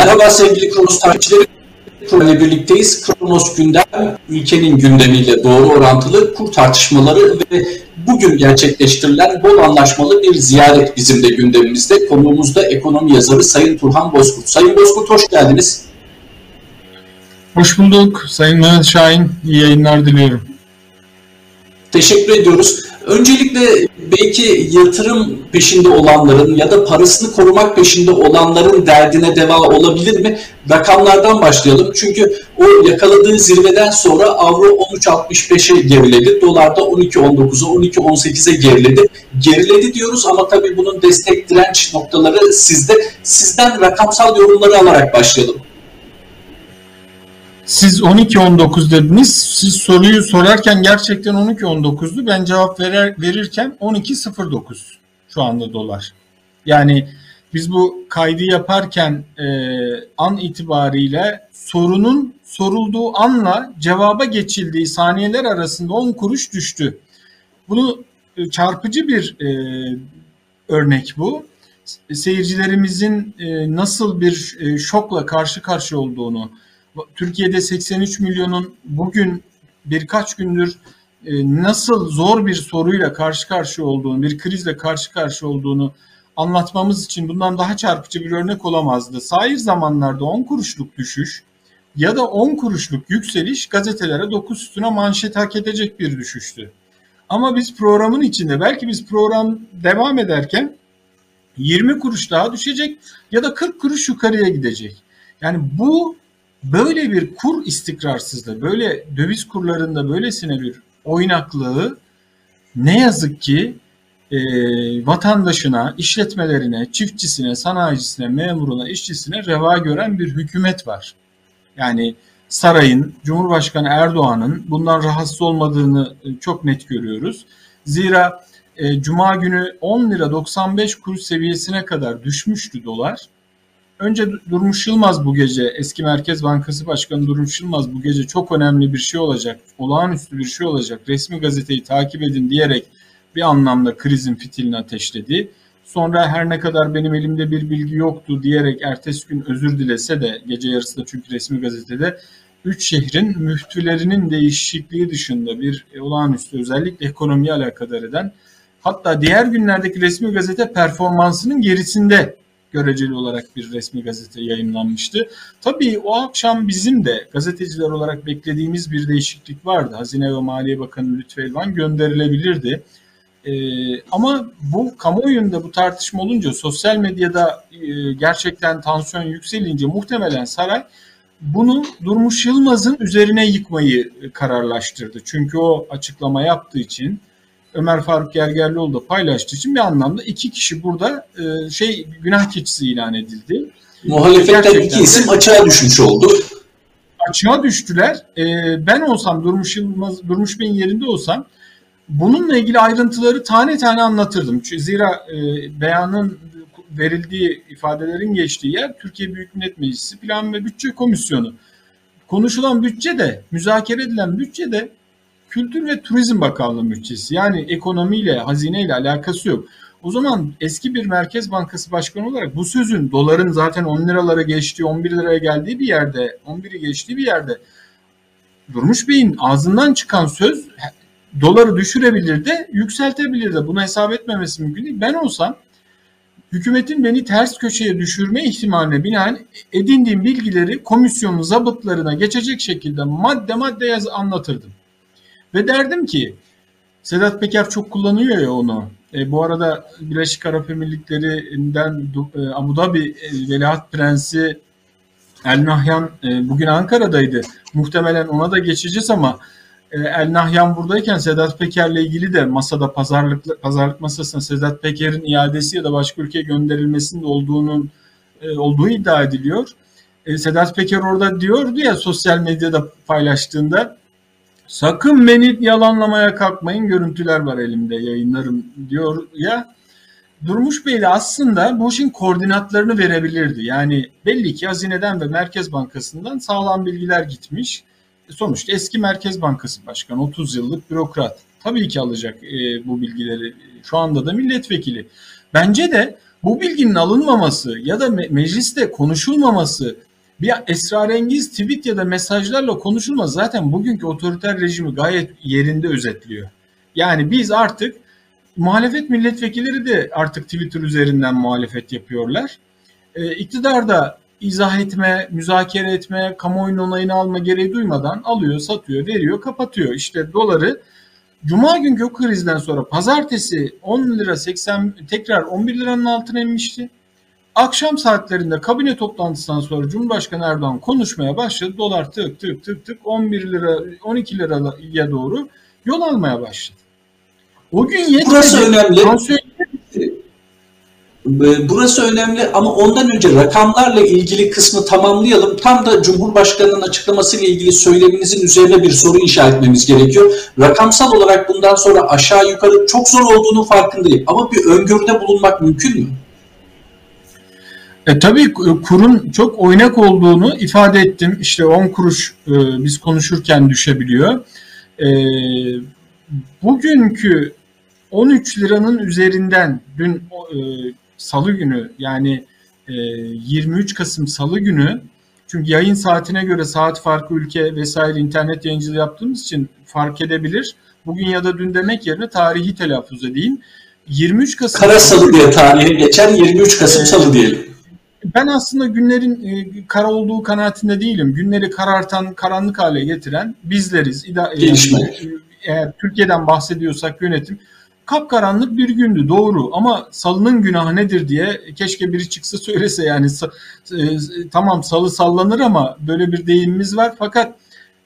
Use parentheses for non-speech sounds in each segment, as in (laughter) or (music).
Merhaba sevgili Kronos takipçileri. Kronos'la birlikteyiz. Kronos gündem, ülkenin gündemiyle doğru orantılı kur tartışmaları ve bugün gerçekleştirilen bol anlaşmalı bir ziyaret bizim de gündemimizde. Konuğumuz da ekonomi yazarı Sayın Turhan Bozkurt. Sayın Bozkurt hoş geldiniz. Hoş bulduk Sayın Mehmet Şahin. İyi yayınlar diliyorum. Teşekkür ediyoruz. Öncelikle belki yatırım peşinde olanların ya da parasını korumak peşinde olanların derdine deva olabilir mi? Rakamlardan başlayalım. Çünkü o yakaladığı zirveden sonra avro 13.65'e geriledi. Dolar da 12.19'a 12.18'e geriledi. Geriledi diyoruz ama tabii bunun destek direnç noktaları sizde. Sizden rakamsal yorumları alarak başlayalım. Siz 12-19 dediniz. Siz soruyu sorarken gerçekten 12-19'du. Ben cevap verer, verirken 12-09 şu anda dolar. Yani biz bu kaydı yaparken e, an itibariyle sorunun sorulduğu anla cevaba geçildiği saniyeler arasında 10 kuruş düştü. Bunu e, çarpıcı bir e, örnek bu. Seyircilerimizin e, nasıl bir e, şokla karşı karşıya olduğunu, Türkiye'de 83 milyonun bugün birkaç gündür e, nasıl zor bir soruyla karşı karşıya olduğunu, bir krizle karşı karşıya olduğunu anlatmamız için bundan daha çarpıcı bir örnek olamazdı. Sahir zamanlarda 10 kuruşluk düşüş ya da 10 kuruşluk yükseliş gazetelere 9 üstüne manşet hak edecek bir düşüştü. Ama biz programın içinde belki biz program devam ederken 20 kuruş daha düşecek ya da 40 kuruş yukarıya gidecek. Yani bu böyle bir kur istikrarsızlığı, böyle döviz kurlarında böylesine bir oynaklığı ne yazık ki e, vatandaşına, işletmelerine, çiftçisine, sanayicisine, memuruna, işçisine reva gören bir hükümet var. Yani sarayın, Cumhurbaşkanı Erdoğan'ın bundan rahatsız olmadığını e, çok net görüyoruz. Zira e, Cuma günü 10 lira 95 kuruş seviyesine kadar düşmüştü dolar. Önce Durmuş Yılmaz bu gece, eski Merkez Bankası Başkanı Durmuş Yılmaz bu gece çok önemli bir şey olacak, olağanüstü bir şey olacak, resmi gazeteyi takip edin diyerek bir anlamda krizin fitilini ateşledi. Sonra her ne kadar benim elimde bir bilgi yoktu diyerek ertesi gün özür dilese de gece yarısında çünkü resmi gazetede üç şehrin müftülerinin değişikliği dışında bir olağanüstü özellikle ekonomiye alakadar eden hatta diğer günlerdeki resmi gazete performansının gerisinde göreceli olarak bir resmi gazete yayınlanmıştı. Tabii o akşam bizim de gazeteciler olarak beklediğimiz bir değişiklik vardı. Hazine ve Maliye Bakanı Lütfü Elvan gönderilebilirdi. Ee, ama bu kamuoyunda bu tartışma olunca sosyal medyada e, gerçekten tansiyon yükselince muhtemelen saray bunu Durmuş Yılmaz'ın üzerine yıkmayı kararlaştırdı. Çünkü o açıklama yaptığı için Ömer Faruk Gergerlioğlu da paylaştığı için bir anlamda iki kişi burada e, şey günah keçisi ilan edildi. Muhalefetten iki isim açığa düşmüş oldu. Açığa düştüler. E, ben olsam Durmuş Yılmaz, Durmuş Bey'in yerinde olsam bununla ilgili ayrıntıları tane tane anlatırdım. Çünkü zira e, beyanın verildiği ifadelerin geçtiği yer Türkiye Büyük Millet Meclisi Plan ve Bütçe Komisyonu. Konuşulan bütçe de, müzakere edilen bütçe de Kültür ve Turizm Bakanlığı bütçesi. Yani ekonomiyle, hazineyle alakası yok. O zaman eski bir Merkez Bankası Başkanı olarak bu sözün doların zaten 10 liralara geçtiği, 11 liraya geldiği bir yerde, 11'i geçtiği bir yerde Durmuş Bey'in ağzından çıkan söz doları düşürebilir de yükseltebilir de. Bunu hesap etmemesi mümkün değil. Ben olsam hükümetin beni ters köşeye düşürme ihtimaline binaen edindiğim bilgileri komisyonun zabıtlarına geçecek şekilde madde madde yaz anlatırdım. Ve derdim ki Sedat Peker çok kullanıyor ya onu. E, bu arada Birleşik Arap Emirlikleri'nden e, Abu Dhabi e, Veliaht Prensi El Nahyan e, bugün Ankara'daydı. Muhtemelen ona da geçeceğiz ama e, El Nahyan buradayken Sedat Peker'le ilgili de masada pazarlık pazarlık masasında Sedat Peker'in iadesi ya da başka ülkeye gönderilmesinin olduğunun e, olduğu iddia ediliyor. E, Sedat Peker orada diyordu ya sosyal medyada paylaştığında Sakın beni yalanlamaya kalkmayın görüntüler var elimde yayınlarım diyor ya. Durmuş Bey de aslında bu işin koordinatlarını verebilirdi. Yani belli ki hazineden ve Merkez Bankası'ndan sağlam bilgiler gitmiş. Sonuçta eski Merkez Bankası Başkanı 30 yıllık bürokrat. Tabii ki alacak e, bu bilgileri. Şu anda da milletvekili. Bence de Bu bilginin alınmaması ya da me- mecliste konuşulmaması bir esrarengiz tweet ya da mesajlarla konuşulmaz zaten bugünkü otoriter rejimi gayet yerinde özetliyor. Yani biz artık muhalefet milletvekilleri de artık Twitter üzerinden muhalefet yapıyorlar. E, iktidar da izah etme, müzakere etme, kamuoyunun onayını alma gereği duymadan alıyor, satıyor, veriyor, kapatıyor. İşte doları Cuma günkü o krizden sonra pazartesi 10 lira 80 tekrar 11 liranın altına inmişti. Akşam saatlerinde kabine toplantısından sonra Cumhurbaşkanı Erdoğan konuşmaya başladı. Dolar tık tık tık tık 11 lira 12 liraya doğru yol almaya başladı. O gün yetmedi. Burası önemli. Ee, Burası önemli ama ondan önce rakamlarla ilgili kısmı tamamlayalım. Tam da Cumhurbaşkanı'nın açıklamasıyla ilgili söyleminizin üzerine bir soru inşa etmemiz gerekiyor. Rakamsal olarak bundan sonra aşağı yukarı çok zor olduğunu farkındayım. Ama bir öngörüde bulunmak mümkün mü? E, tabii kurun çok oynak olduğunu ifade ettim. İşte 10 kuruş e, biz konuşurken düşebiliyor. E, bugünkü 13 liranın üzerinden dün e, salı günü yani e, 23 Kasım salı günü çünkü yayın saatine göre saat farkı ülke vesaire internet yayıncılığı yaptığımız için fark edebilir. Bugün ya da dün demek yerine tarihi telaffuz edeyim. 23 Kasım Kara salı diye tarihe geçen 23 Kasım Ee, salı diyelim. Ben aslında günlerin e, kara olduğu kanaatinde değilim. Günleri karartan, karanlık hale getiren bizleriz. İda- Gelişme. e, eğer Türkiye'den bahsediyorsak yönetim kapkaranlık bir gündü doğru ama salının günahı nedir diye keşke biri çıksa söylese yani e, tamam salı sallanır ama böyle bir deyimimiz var fakat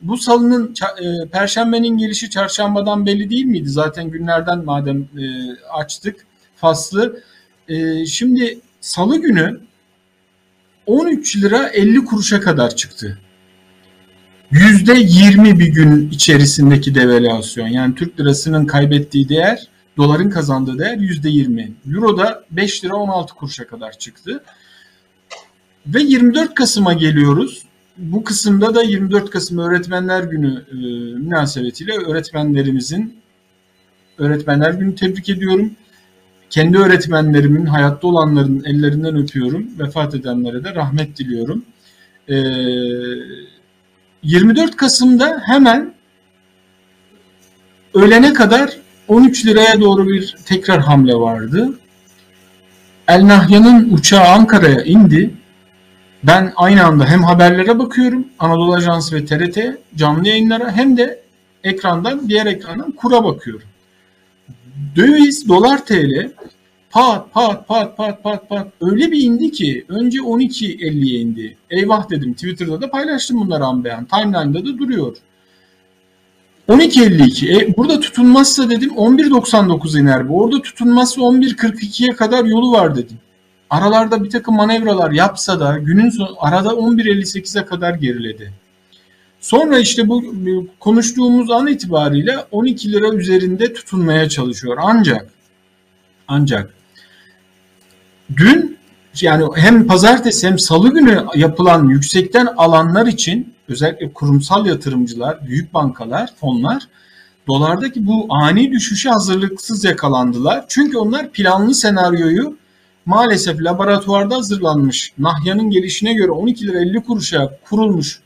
bu salının e, perşembenin gelişi çarşambadan belli değil miydi? Zaten günlerden madem e, açtık faslı. E, şimdi salı günü 13 lira 50 kuruşa kadar çıktı. %20 bir gün içerisindeki devalüasyon. Yani Türk lirasının kaybettiği değer, doların kazandığı değer %20. Euro da 5 lira 16 kuruşa kadar çıktı. Ve 24 Kasım'a geliyoruz. Bu kısımda da 24 Kasım Öğretmenler Günü e, münasebetiyle öğretmenlerimizin Öğretmenler Günü tebrik ediyorum. Kendi öğretmenlerimin, hayatta olanların ellerinden öpüyorum. Vefat edenlere de rahmet diliyorum. Ee, 24 Kasım'da hemen öğlene kadar 13 liraya doğru bir tekrar hamle vardı. El Nahya'nın uçağı Ankara'ya indi. Ben aynı anda hem haberlere bakıyorum, Anadolu Ajansı ve TRT canlı yayınlara hem de ekrandan, diğer ekrandan kura bakıyorum. Döviz, dolar TL pat pat pat pat pat pat öyle bir indi ki önce 12.50'ye indi. Eyvah dedim Twitter'da da paylaştım bunları anbeyan. Timeline'da da duruyor. 12.52. E, burada tutunmazsa dedim 11.99 iner bu. Orada tutunmazsa 11.42'ye kadar yolu var dedim. Aralarda bir takım manevralar yapsa da günün sonu arada 11.58'e kadar geriledi. Sonra işte bu konuştuğumuz an itibariyle 12 lira üzerinde tutunmaya çalışıyor. Ancak ancak dün yani hem pazartesi hem salı günü yapılan yüksekten alanlar için özellikle kurumsal yatırımcılar, büyük bankalar, fonlar dolardaki bu ani düşüşe hazırlıksız yakalandılar. Çünkü onlar planlı senaryoyu maalesef laboratuvarda hazırlanmış Nahya'nın gelişine göre 12 lira 50 kuruşa kurulmuş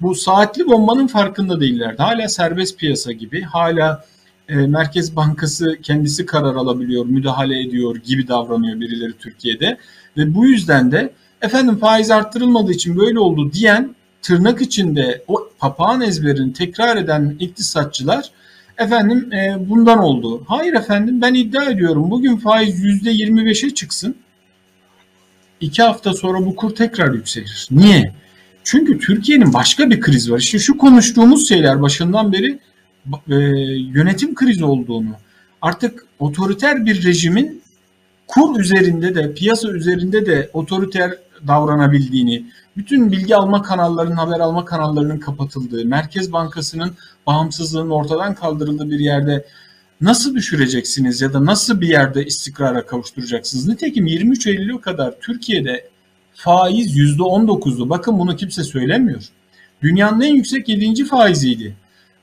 bu saatli bombanın farkında değillerdi. Hala serbest piyasa gibi, hala e, Merkez Bankası kendisi karar alabiliyor, müdahale ediyor gibi davranıyor birileri Türkiye'de. Ve bu yüzden de efendim faiz arttırılmadığı için böyle oldu diyen tırnak içinde o papağan ezberini tekrar eden iktisatçılar efendim e, bundan oldu. Hayır efendim ben iddia ediyorum bugün faiz %25'e çıksın. iki hafta sonra bu kur tekrar yükselir. Niye? Çünkü Türkiye'nin başka bir kriz var. İşte şu konuştuğumuz şeyler başından beri e, yönetim krizi olduğunu, artık otoriter bir rejimin kur üzerinde de piyasa üzerinde de otoriter davranabildiğini, bütün bilgi alma kanallarının, haber alma kanallarının kapatıldığı, Merkez Bankası'nın bağımsızlığının ortadan kaldırıldığı bir yerde nasıl düşüreceksiniz ya da nasıl bir yerde istikrara kavuşturacaksınız? Nitekim 23 Eylül'e kadar Türkiye'de faiz %19'du. Bakın bunu kimse söylemiyor. Dünyanın en yüksek 7. faiziydi.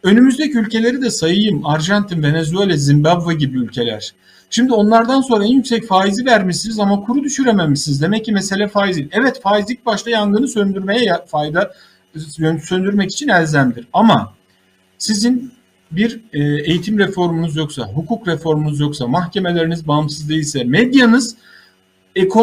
Önümüzdeki ülkeleri de sayayım. Arjantin, Venezuela, Zimbabwe gibi ülkeler. Şimdi onlardan sonra en yüksek faizi vermişsiniz ama kuru düşürememişsiniz. Demek ki mesele faiz değil. Evet faiz ilk başta yangını söndürmeye fayda söndürmek için elzemdir. Ama sizin bir e, eğitim reformunuz yoksa, hukuk reformunuz yoksa, mahkemeleriniz bağımsız değilse, medyanız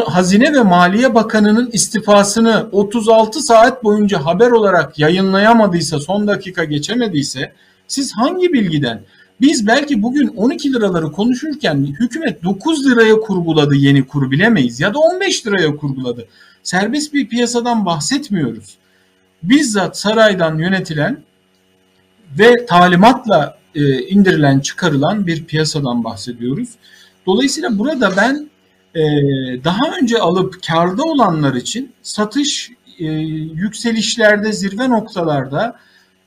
Hazine ve Maliye Bakanı'nın istifasını 36 saat boyunca haber olarak yayınlayamadıysa, son dakika geçemediyse siz hangi bilgiden? Biz belki bugün 12 liraları konuşurken hükümet 9 liraya kurguladı yeni kuru bilemeyiz ya da 15 liraya kurguladı. Serbest bir piyasadan bahsetmiyoruz. Bizzat saraydan yönetilen ve talimatla e, indirilen, çıkarılan bir piyasadan bahsediyoruz. Dolayısıyla burada ben daha önce alıp karda olanlar için satış e, yükselişlerde, zirve noktalarda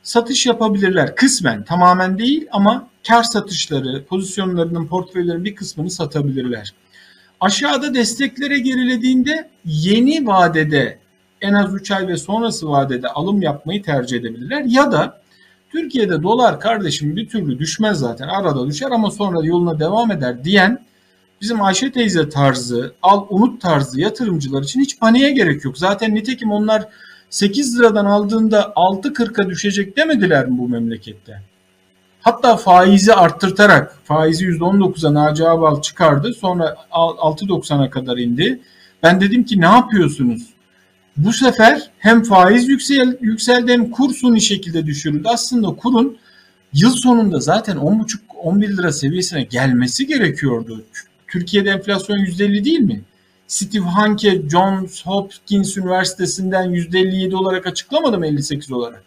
satış yapabilirler. Kısmen, tamamen değil ama kar satışları, pozisyonlarının, portföylerin bir kısmını satabilirler. Aşağıda desteklere gerilediğinde yeni vadede en az 3 ay ve sonrası vadede alım yapmayı tercih edebilirler. Ya da Türkiye'de dolar kardeşim bir türlü düşmez zaten arada düşer ama sonra yoluna devam eder diyen bizim Ayşe teyze tarzı, al unut tarzı yatırımcılar için hiç paniğe gerek yok. Zaten nitekim onlar 8 liradan aldığında 6.40'a düşecek demediler mi bu memlekette? Hatta faizi arttırtarak faizi %19'a Naci Ağbal çıkardı. Sonra 6.90'a kadar indi. Ben dedim ki ne yapıyorsunuz? Bu sefer hem faiz yüksel, yükseldi hem kur suni şekilde düşürüldü. Aslında kurun yıl sonunda zaten 10,5-11 lira seviyesine gelmesi gerekiyordu. Türkiye'de enflasyon %50 değil mi? Steve Hanke Johns Hopkins Üniversitesi'nden %57 olarak açıklamadı mı 58 olarak?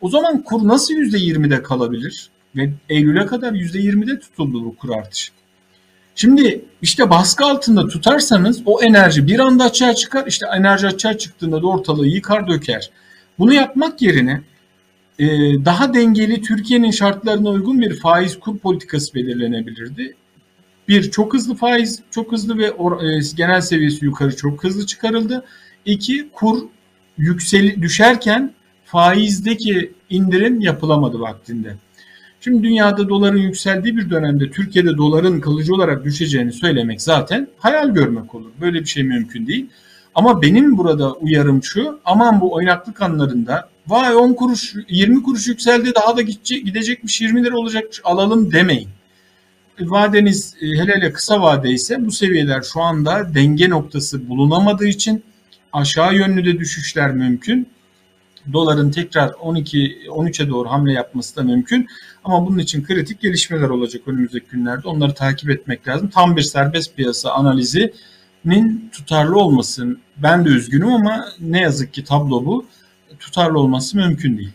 O zaman kur nasıl %20'de kalabilir? Ve Eylül'e kadar %20'de tutuldu bu kur artışı. Şimdi işte baskı altında tutarsanız o enerji bir anda açığa çıkar. İşte enerji açığa çıktığında da ortalığı yıkar döker. Bunu yapmak yerine e, daha dengeli Türkiye'nin şartlarına uygun bir faiz kur politikası belirlenebilirdi. Bir çok hızlı faiz çok hızlı ve or, e, genel seviyesi yukarı çok hızlı çıkarıldı. İki kur yükseli düşerken faizdeki indirim yapılamadı vaktinde. Şimdi dünyada doların yükseldiği bir dönemde Türkiye'de doların kalıcı olarak düşeceğini söylemek zaten hayal görmek olur. Böyle bir şey mümkün değil. Ama benim burada uyarım şu, aman bu oynaklık anlarında vay 10 kuruş 20 kuruş yükseldi daha da gidecek, gidecekmiş 20 lira olacakmış alalım demeyin. Vadeniz e, hele hele kısa vade ise bu seviyeler şu anda denge noktası bulunamadığı için aşağı yönlü de düşüşler mümkün doların tekrar 12 13'e doğru hamle yapması da mümkün. Ama bunun için kritik gelişmeler olacak önümüzdeki günlerde. Onları takip etmek lazım. Tam bir serbest piyasa analizinin tutarlı olması ben de üzgünüm ama ne yazık ki tablo bu. Tutarlı olması mümkün değil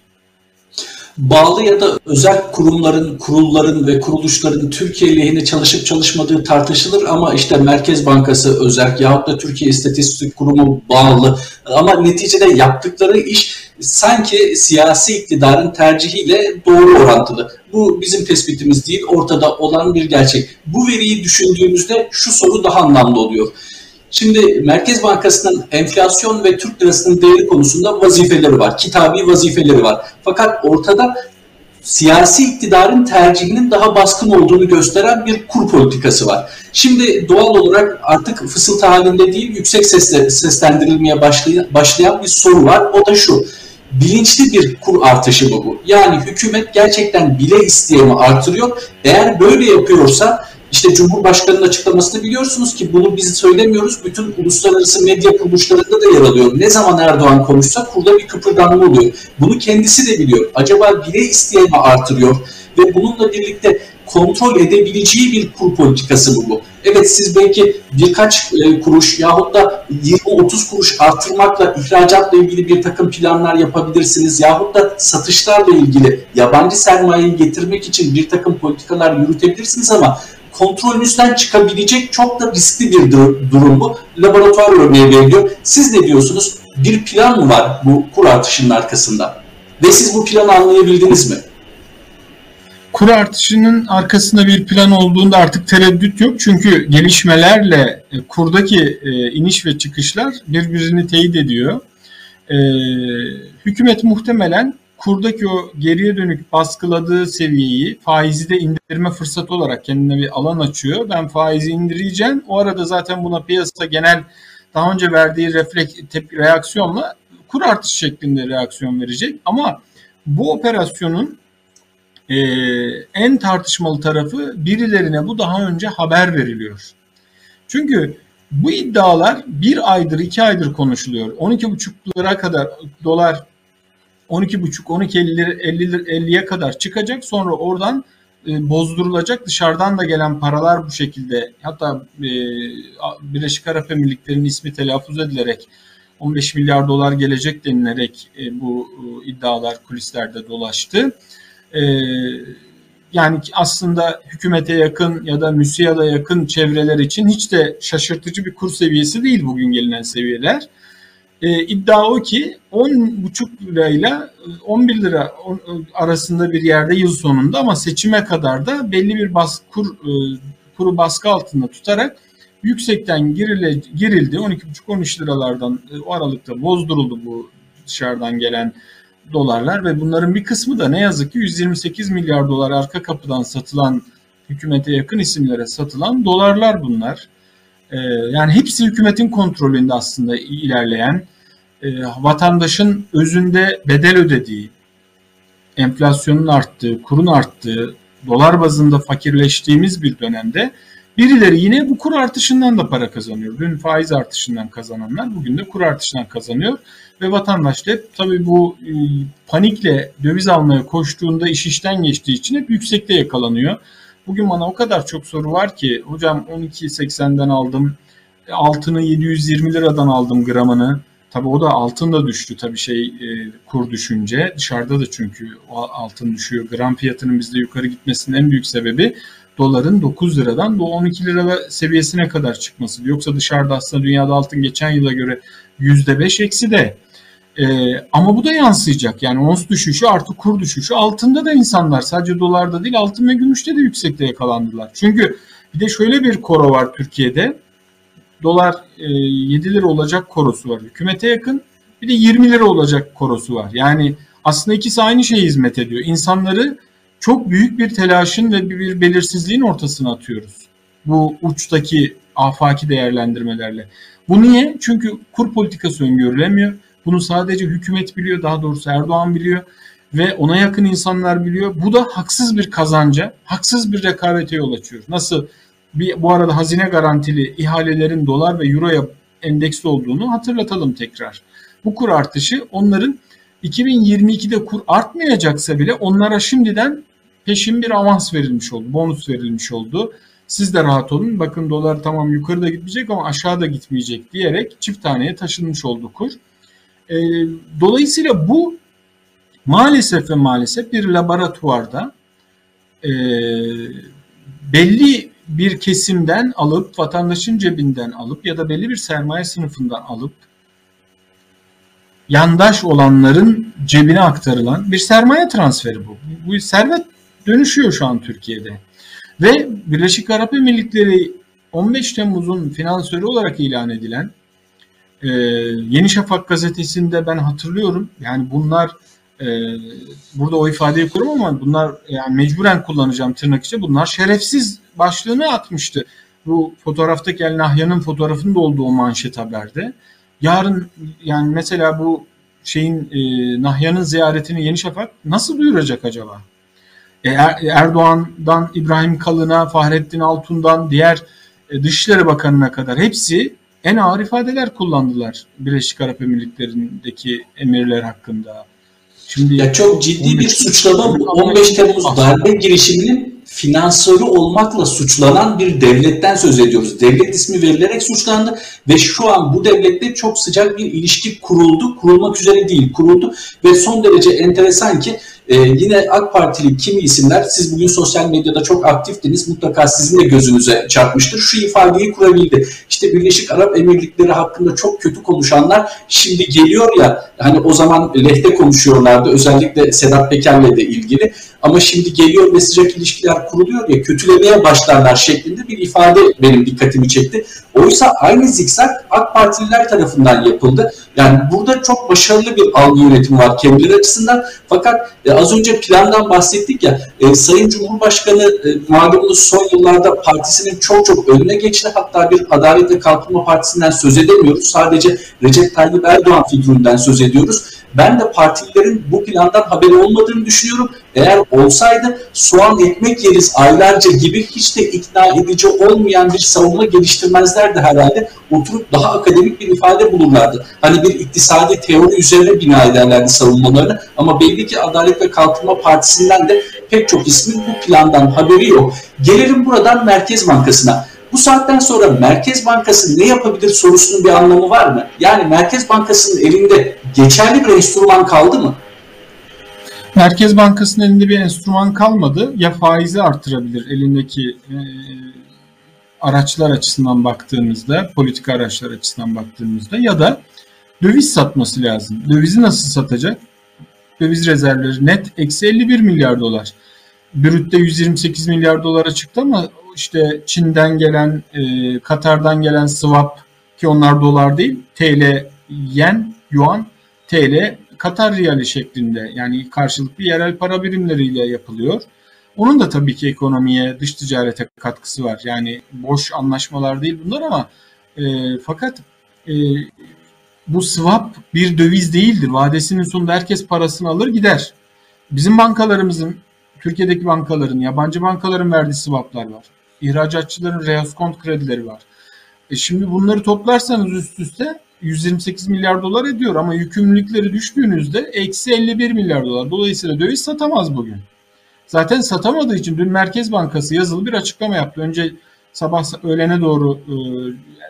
bağlı ya da özel kurumların, kurulların ve kuruluşların Türkiye lehine çalışıp çalışmadığı tartışılır ama işte Merkez Bankası özel yahut da Türkiye İstatistik Kurumu bağlı ama neticede yaptıkları iş sanki siyasi iktidarın tercihiyle doğru orantılı. Bu bizim tespitimiz değil, ortada olan bir gerçek. Bu veriyi düşündüğümüzde şu soru daha anlamlı oluyor. Şimdi Merkez Bankası'nın enflasyon ve Türk lirasının değeri konusunda vazifeleri var. Kitabi vazifeleri var. Fakat ortada siyasi iktidarın tercihinin daha baskın olduğunu gösteren bir kur politikası var. Şimdi doğal olarak artık fısıltı halinde değil yüksek sesle, seslendirilmeye başlayan, bir soru var. O da şu. Bilinçli bir kur artışı mı bu? Yani hükümet gerçekten bile isteyemi artırıyor. Eğer böyle yapıyorsa işte Cumhurbaşkanı'nın açıklamasını biliyorsunuz ki bunu biz söylemiyoruz. Bütün uluslararası medya kuruluşlarında da yer alıyor. Ne zaman Erdoğan konuşsa kurda bir kıpırdanma oluyor. Bunu kendisi de biliyor. Acaba bile isteyene artırıyor ve bununla birlikte kontrol edebileceği bir kur politikası mı bu? Evet siz belki birkaç e, kuruş yahut da 20-30 kuruş artırmakla ihracatla ilgili bir takım planlar yapabilirsiniz yahut da satışlarla ilgili yabancı sermayeyi getirmek için bir takım politikalar yürütebilirsiniz ama kontrolünüzden çıkabilecek çok da riskli bir durum bu. Laboratuvar örneği veriliyor. Siz ne diyorsunuz? Bir plan mı var bu kur artışının arkasında? Ve siz bu planı anlayabildiniz mi? Kur artışının arkasında bir plan olduğunda artık tereddüt yok. Çünkü gelişmelerle e, kurdaki e, iniş ve çıkışlar birbirini teyit ediyor. E, hükümet muhtemelen kurdaki o geriye dönük baskıladığı seviyeyi faizi de indirme fırsatı olarak kendine bir alan açıyor. Ben faizi indireceğim. O arada zaten buna piyasa genel daha önce verdiği refleks tepki reaksiyonla kur artışı şeklinde reaksiyon verecek. Ama bu operasyonun e, en tartışmalı tarafı birilerine bu daha önce haber veriliyor. Çünkü bu iddialar bir aydır iki aydır konuşuluyor. 12,5 lira kadar dolar 12,5 12 50 50 50'ye kadar çıkacak. Sonra oradan e, bozdurulacak. Dışarıdan da gelen paralar bu şekilde hatta e, Birleşik Arap Emirlikleri'nin ismi telaffuz edilerek 15 milyar dolar gelecek denilerek e, bu e, iddialar kulislerde dolaştı. E, yani aslında hükümete yakın ya da müsiyada yakın çevreler için hiç de şaşırtıcı bir kur seviyesi değil bugün gelinen seviyeler. E, iddia o ki 10,5 lirayla 11 lira arasında bir yerde yıl sonunda ama seçime kadar da belli bir bas, kur, e, kuru baskı altında tutarak yüksekten girile, girildi. 12,5-13 liralardan e, o aralıkta bozduruldu bu dışarıdan gelen dolarlar ve bunların bir kısmı da ne yazık ki 128 milyar dolar arka kapıdan satılan hükümete yakın isimlere satılan dolarlar bunlar. Ee, yani hepsi hükümetin kontrolünde aslında ilerleyen e, vatandaşın özünde bedel ödediği, enflasyonun arttığı, kurun arttığı, dolar bazında fakirleştiğimiz bir dönemde birileri yine bu kur artışından da para kazanıyor. Dün faiz artışından kazananlar bugün de kur artışından kazanıyor. Ve vatandaş da tabii bu e, panikle döviz almaya koştuğunda iş işten geçtiği için hep yüksekte yakalanıyor. Bugün bana o kadar çok soru var ki hocam 12.80'den aldım, altını 720 liradan aldım gramını. Tabi o da altın da düştü tabi şey e, kur düşünce. Dışarıda da çünkü altın düşüyor. Gram fiyatının bizde yukarı gitmesinin en büyük sebebi doların 9 liradan bu 12 lira seviyesine kadar çıkması. Yoksa dışarıda aslında dünyada altın geçen yıla göre %5 eksi de. E, ama bu da yansıyacak. Yani ons düşüşü artı kur düşüşü. Altında da insanlar sadece dolarda değil altın ve gümüşte de yüksekte yakalandılar. Çünkü bir de şöyle bir koro var Türkiye'de dolar e, 7 lira olacak korosu var. Hükümete yakın bir de 20 lira olacak korosu var. Yani aslında ikisi aynı şeye hizmet ediyor. İnsanları çok büyük bir telaşın ve bir belirsizliğin ortasına atıyoruz. Bu uçtaki afaki değerlendirmelerle. Bu niye? Çünkü kur politikası öngörülemiyor. Bunu sadece hükümet biliyor, daha doğrusu Erdoğan biliyor ve ona yakın insanlar biliyor. Bu da haksız bir kazanca, haksız bir rekabete yol açıyor. Nasıl bir, bu arada hazine garantili ihalelerin dolar ve euroya endeksli olduğunu hatırlatalım tekrar. Bu kur artışı onların 2022'de kur artmayacaksa bile onlara şimdiden peşin bir avans verilmiş oldu, bonus verilmiş oldu. Siz de rahat olun. Bakın dolar tamam yukarıda gitmeyecek ama aşağıda gitmeyecek diyerek çift taneye taşınmış oldu kur. E, dolayısıyla bu maalesef ve maalesef bir laboratuvarda e, belli bir kesimden alıp vatandaşın cebinden alıp ya da belli bir sermaye sınıfından alıp yandaş olanların cebine aktarılan bir sermaye transferi bu. Bu servet dönüşüyor şu an Türkiye'de. Ve Birleşik Arap Emirlikleri 15 Temmuz'un finansörü olarak ilan edilen e, Yeni Şafak gazetesinde ben hatırlıyorum. Yani bunlar e, burada o ifadeyi kurum ama bunlar yani mecburen kullanacağım tırnak içinde. Bunlar şerefsiz başlığını atmıştı. Bu fotoğraftaki El Nahya'nın fotoğrafında olduğu manşet haberde. Yarın yani mesela bu şeyin e, Nahya'nın ziyaretini Yeni Şafak nasıl duyuracak acaba? E, er, Erdoğan'dan İbrahim Kalın'a, Fahrettin Altun'dan diğer e, Dışişleri Bakanı'na kadar hepsi en ağır ifadeler kullandılar Birleşik Arap Emirlikleri'ndeki emirler hakkında. Şimdi ya çok ciddi bir suçlama bu. 15 Temmuz darbe girişiminin finansörü olmakla suçlanan bir devletten söz ediyoruz. Devlet ismi verilerek suçlandı ve şu an bu devlette çok sıcak bir ilişki kuruldu. Kurulmak üzere değil, kuruldu ve son derece enteresan ki e, yine AK Partili kimi isimler, siz bugün sosyal medyada çok aktiftiniz, mutlaka sizin de gözünüze çarpmıştır. Şu ifadeyi kurabildi. İşte Birleşik Arap Emirlikleri hakkında çok kötü konuşanlar şimdi geliyor ya, hani o zaman lehte konuşuyorlardı, özellikle Sedat Peker'le de ilgili. Ama şimdi geliyor ve sıcak ilişkiler kuruluyor ya, kötülemeye başlarlar şeklinde bir ifade benim dikkatimi çekti. Oysa aynı zikzak AK Partililer tarafından yapıldı. Yani burada çok başarılı bir algı yönetimi var kendileri açısından. Fakat e, az önce plandan bahsettik ya, e, Sayın Cumhurbaşkanı e, malumunuz son yıllarda partisinin çok çok önüne geçti. Hatta bir Adalet ve Kalkınma Partisi'nden söz edemiyoruz. Sadece Recep Tayyip Erdoğan figüründen söz ediyoruz. Ben de partililerin bu plandan haberi olmadığını düşünüyorum. Eğer olsaydı soğan ekmek yeriz aylarca gibi hiç de ikna edici olmayan bir savunma geliştirmezlerdi herhalde. Oturup daha akademik bir ifade bulurlardı. Hani bir iktisadi teori üzerine bina ederlerdi savunmalarını. Ama belli ki Adalet ve Kalkınma Partisi'nden de pek çok ismin bu plandan haberi yok. Gelelim buradan Merkez Bankası'na. Bu saatten sonra Merkez Bankası ne yapabilir sorusunun bir anlamı var mı? Yani Merkez Bankası'nın elinde geçerli bir enstrüman kaldı mı? Merkez Bankası'nın elinde bir enstrüman kalmadı. Ya faizi artırabilir elindeki e, araçlar açısından baktığımızda, politika araçlar açısından baktığımızda ya da döviz satması lazım. Dövizi nasıl satacak? Döviz rezervleri net eksi 51 milyar dolar. Brütte 128 milyar dolara çıktı ama işte Çin'den gelen, e, Katar'dan gelen swap ki onlar dolar değil, TL, yen, yuan, TL, Katar riyali şeklinde yani karşılıklı yerel para birimleriyle yapılıyor. Onun da tabii ki ekonomiye, dış ticarete katkısı var. Yani boş anlaşmalar değil bunlar ama e, fakat e, bu swap bir döviz değildir. Vadesinin sonunda herkes parasını alır gider. Bizim bankalarımızın, Türkiye'deki bankaların, yabancı bankaların verdiği swaplar var. İhracatçıların reaskont kredileri var. E şimdi bunları toplarsanız üst üste 128 milyar dolar ediyor ama yükümlülükleri düştüğünüzde eksi 51 milyar dolar. Dolayısıyla döviz satamaz bugün. Zaten satamadığı için dün Merkez Bankası yazılı bir açıklama yaptı. Önce sabah öğlene doğru e,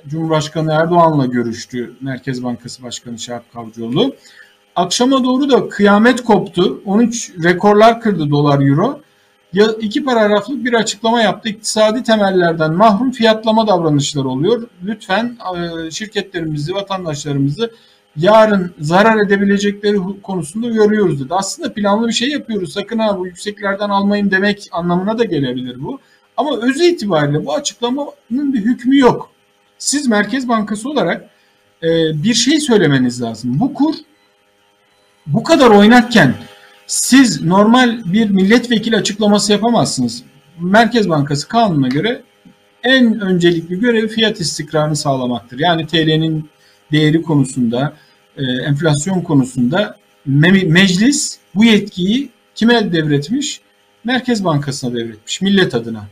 Cumhurbaşkanı Erdoğan'la görüştü Merkez Bankası Başkanı Şahap Kavcıoğlu. Akşama doğru da kıyamet koptu. 13 rekorlar kırdı dolar euro. İki paragraflık bir açıklama yaptı. İktisadi temellerden mahrum fiyatlama davranışları oluyor. Lütfen e, şirketlerimizi, vatandaşlarımızı yarın zarar edebilecekleri konusunda uyarıyoruz dedi. Aslında planlı bir şey yapıyoruz. Sakın ha bu yükseklerden almayın demek anlamına da gelebilir bu. Ama özü itibariyle bu açıklamanın bir hükmü yok. Siz Merkez Bankası olarak e, bir şey söylemeniz lazım. Bu kur bu kadar oynakken siz normal bir milletvekili açıklaması yapamazsınız. Merkez Bankası kanununa göre en öncelikli görevi fiyat istikrarını sağlamaktır. Yani TL'nin değeri konusunda, e, enflasyon konusunda me- meclis bu yetkiyi kime devretmiş? Merkez Bankası'na devretmiş, millet adına.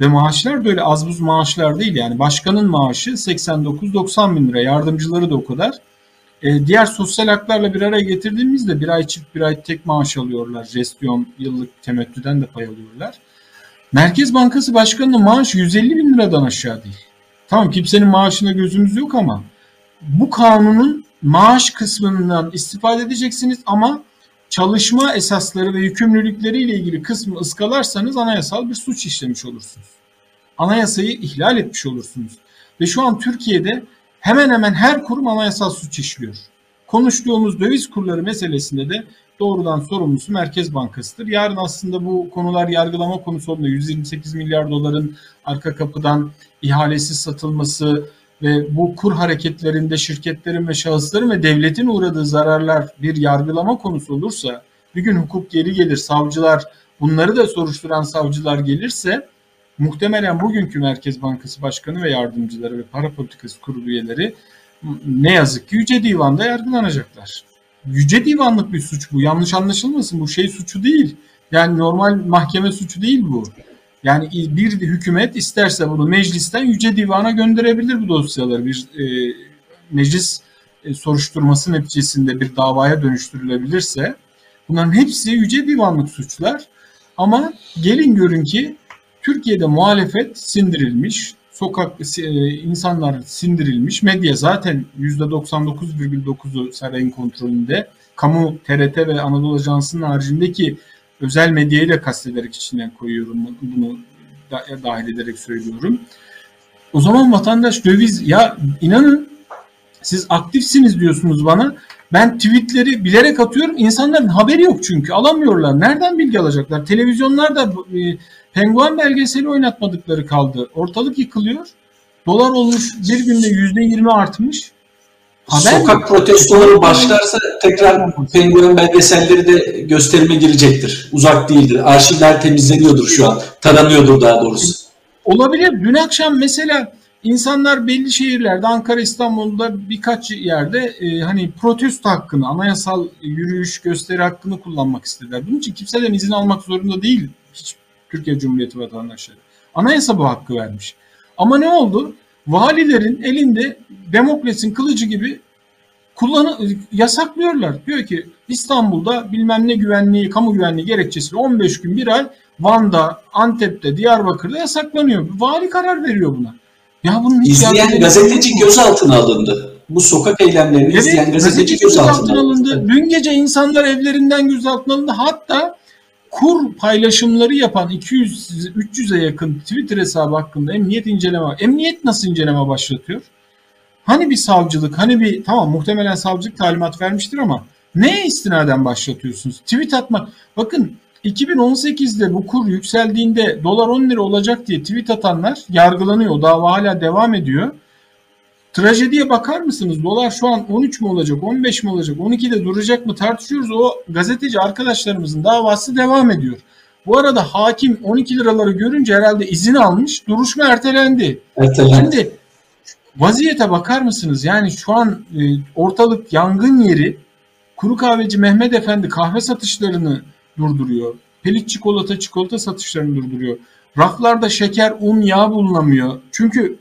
Ve maaşlar böyle az buz maaşlar değil yani başkanın maaşı 89-90 bin lira, yardımcıları da o kadar. E, diğer sosyal haklarla bir araya getirdiğimizde bir ay çift bir ay tek maaş alıyorlar. Jestyon yıllık temettüden de pay alıyorlar. Merkez Bankası Başkanı'nın maaşı 150 bin liradan aşağı değil. Tamam kimsenin maaşına gözümüz yok ama bu kanunun maaş kısmından istifade edeceksiniz ama çalışma esasları ve yükümlülükleriyle ilgili kısmı ıskalarsanız anayasal bir suç işlemiş olursunuz. Anayasayı ihlal etmiş olursunuz. Ve şu an Türkiye'de hemen hemen her kurum anayasal suç işliyor. Konuştuğumuz döviz kurları meselesinde de doğrudan sorumlusu Merkez Bankası'dır. Yarın aslında bu konular yargılama konusu olduğunda 128 milyar doların arka kapıdan ihalesiz satılması ve bu kur hareketlerinde şirketlerin ve şahısların ve devletin uğradığı zararlar bir yargılama konusu olursa bir gün hukuk geri gelir savcılar bunları da soruşturan savcılar gelirse muhtemelen bugünkü Merkez Bankası Başkanı ve yardımcıları ve para politikası kurulu üyeleri ne yazık ki Yüce Divan'da yargılanacaklar. Yüce Divanlık bir suç bu. Yanlış anlaşılmasın. Bu şey suçu değil. Yani normal mahkeme suçu değil bu. Yani bir hükümet isterse bunu meclisten Yüce Divan'a gönderebilir bu dosyaları. Bir e, meclis e, soruşturması neticesinde bir davaya dönüştürülebilirse bunların hepsi Yüce Divanlık suçlar. Ama gelin görün ki Türkiye'de muhalefet sindirilmiş, sokak e, insanlar sindirilmiş. Medya zaten %99,9'u sarayın kontrolünde. Kamu, TRT ve Anadolu Ajansı'nın haricindeki özel medyayı da kastederek içinden koyuyorum. Bunu da, dahil ederek söylüyorum. O zaman vatandaş döviz ya inanın siz aktifsiniz diyorsunuz bana. Ben tweetleri bilerek atıyorum. İnsanların haberi yok çünkü. Alamıyorlar. Nereden bilgi alacaklar? Televizyonlarda e, penguen belgeseli oynatmadıkları kaldı. Ortalık yıkılıyor. Dolar olmuş bir günde yüzde yirmi artmış. Haber Sokak mi? protestoları başlarsa tekrar penguen belgeselleri de gösterime girecektir. Uzak değildir. Arşivler temizleniyordur şu an. Taranıyordur daha doğrusu. Olabilir. Dün akşam mesela insanlar belli şehirlerde Ankara, İstanbul'da birkaç yerde e, hani protesto hakkını, anayasal yürüyüş, gösteri hakkını kullanmak istediler. Bunun için kimseden izin almak zorunda değil hiç Türkiye Cumhuriyeti vatandaşları. Anayasa bu hakkı vermiş. Ama ne oldu? Valilerin elinde Demokrasinin kılıcı gibi kullanı yasaklıyorlar. Diyor ki İstanbul'da bilmem ne güvenliği, kamu güvenliği gerekçesiyle 15 gün bir ay Van'da, Antep'te, Diyarbakır'da yasaklanıyor. Vali karar veriyor buna. Ya bunun İzleyen gazeteci gözaltına alındı. Bu sokak eylemlerini evet, izleyen gazeteci gözaltına alındı. Dün gece insanlar evlerinden gözaltına alındı. Hatta kur paylaşımları yapan 200-300'e yakın Twitter hesabı hakkında emniyet inceleme. Emniyet nasıl inceleme başlatıyor? Hani bir savcılık, hani bir tamam muhtemelen savcılık talimat vermiştir ama neye istinaden başlatıyorsunuz? Tweet atma. Bakın 2018'de bu kur yükseldiğinde dolar 10 lira olacak diye tweet atanlar yargılanıyor. Dava hala devam ediyor. Trajediye bakar mısınız? Dolar şu an 13 mi olacak, 15 mi olacak, 12'de duracak mı tartışıyoruz. O gazeteci arkadaşlarımızın davası devam ediyor. Bu arada hakim 12 liraları görünce herhalde izin almış. Duruşma ertelendi. Ertelendi. Şimdi vaziyete bakar mısınız? Yani şu an e, ortalık yangın yeri. Kuru kahveci Mehmet Efendi kahve satışlarını durduruyor. Pelit çikolata, çikolata satışlarını durduruyor. Raflarda şeker, un, yağ bulunamıyor. Çünkü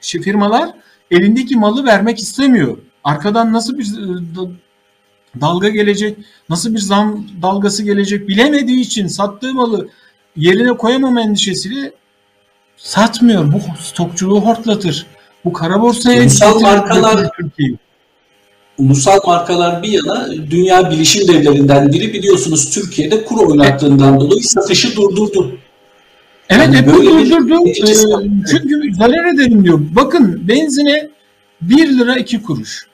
firmalar elindeki malı vermek istemiyor. Arkadan nasıl bir e, dalga gelecek, nasıl bir zam dalgası gelecek bilemediği için sattığı malı yerine koyamama endişesiyle satmıyor. Bu stokçuluğu hortlatır. Bu kara borsaya ulusal markalar Türkiye'yi. Ulusal markalar bir yana dünya bilişim devlerinden biri biliyorsunuz Türkiye'de kur oynattığından dolayı satışı durdurdu. Evet yani hep durdurdu. Ee, çünkü zarar edelim diyor. Bakın benzine 1 lira 2 kuruş.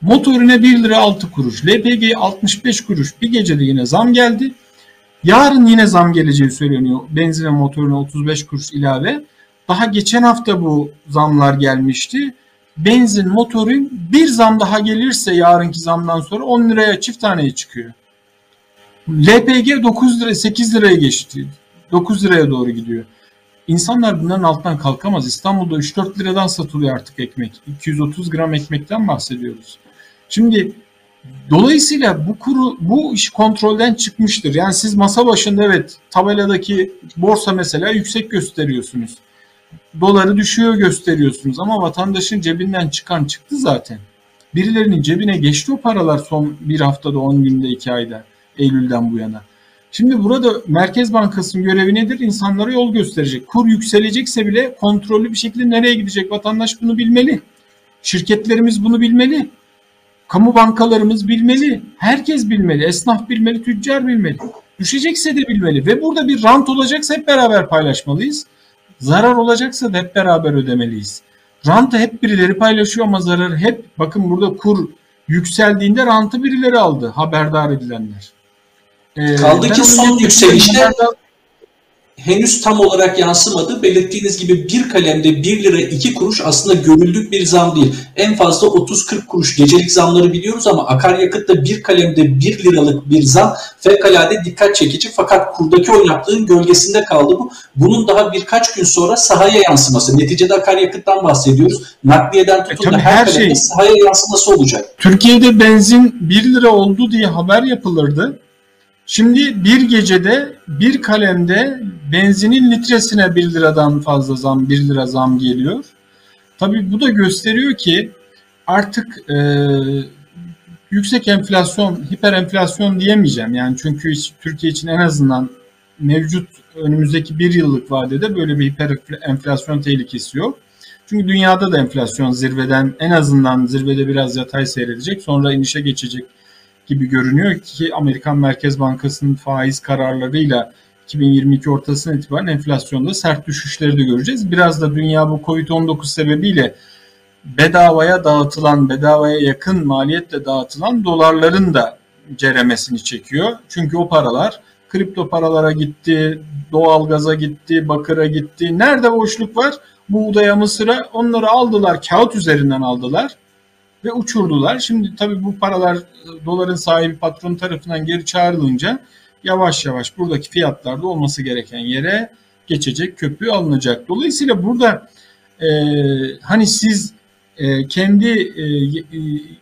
Motorine 1 lira 6 kuruş. LPG 65 kuruş. Bir gecede yine zam geldi. Yarın yine zam geleceği söyleniyor. Benzin ve motorine 35 kuruş ilave. Daha geçen hafta bu zamlar gelmişti. Benzin, motorun bir zam daha gelirse yarınki zamdan sonra 10 liraya çift taneye çıkıyor. LPG 9 lira 8 liraya geçti. 9 liraya doğru gidiyor. İnsanlar bunların altından kalkamaz. İstanbul'da 3-4 liradan satılıyor artık ekmek. 230 gram ekmekten bahsediyoruz. Şimdi dolayısıyla bu kuru bu iş kontrolden çıkmıştır. Yani siz masa başında evet tabeladaki borsa mesela yüksek gösteriyorsunuz. Doları düşüyor gösteriyorsunuz ama vatandaşın cebinden çıkan çıktı zaten. Birilerinin cebine geçti o paralar son bir haftada, 10 günde, 2 ayda, Eylül'den bu yana. Şimdi burada Merkez Bankası'nın görevi nedir? İnsanlara yol gösterecek. Kur yükselecekse bile kontrollü bir şekilde nereye gidecek vatandaş bunu bilmeli. Şirketlerimiz bunu bilmeli. Kamu bankalarımız bilmeli. Herkes bilmeli. Esnaf bilmeli, tüccar bilmeli. Düşecekse de bilmeli. Ve burada bir rant olacaksa hep beraber paylaşmalıyız. Zarar olacaksa da hep beraber ödemeliyiz. Rantı hep birileri paylaşıyor ama zararı hep bakın burada kur yükseldiğinde rantı birileri aldı haberdar edilenler. Ee, Kaldı ki son yükselişte henüz tam olarak yansımadı. Belirttiğiniz gibi bir kalemde 1 lira 2 kuruş aslında görüldük bir zam değil. En fazla 30-40 kuruş gecelik zamları biliyoruz ama akaryakıtta bir kalemde 1 liralık bir zam fevkalade dikkat çekici fakat kurdaki oynaklığın gölgesinde kaldı bu. Bunun daha birkaç gün sonra sahaya yansıması. Neticede akaryakıttan bahsediyoruz. Nakliyeden tutun e, da her, her şey, sahaya yansıması olacak. Türkiye'de benzin 1 lira oldu diye haber yapılırdı. Şimdi bir gecede bir kalemde benzinin litresine 1 liradan fazla zam, 1 lira zam geliyor. Tabii bu da gösteriyor ki artık e, yüksek enflasyon, hiper enflasyon diyemeyeceğim. Yani çünkü Türkiye için en azından mevcut önümüzdeki bir yıllık vadede böyle bir hiper enflasyon tehlikesi yok. Çünkü dünyada da enflasyon zirveden en azından zirvede biraz yatay seyredecek sonra inişe geçecek gibi görünüyor ki Amerikan Merkez Bankası'nın faiz kararlarıyla 2022 ortasına itibaren enflasyonda sert düşüşleri de göreceğiz. Biraz da dünya bu Covid-19 sebebiyle bedavaya dağıtılan, bedavaya yakın maliyetle dağıtılan dolarların da ceremesini çekiyor. Çünkü o paralar kripto paralara gitti, doğalgaza gitti, bakıra gitti. Nerede boşluk var? Buğdaya, mısıra onları aldılar, kağıt üzerinden aldılar ve uçurdular. Şimdi tabii bu paralar doların sahibi patron tarafından geri çağrılınca yavaş yavaş buradaki fiyatlarda olması gereken yere geçecek, köprü alınacak. Dolayısıyla burada e, hani siz e, kendi e,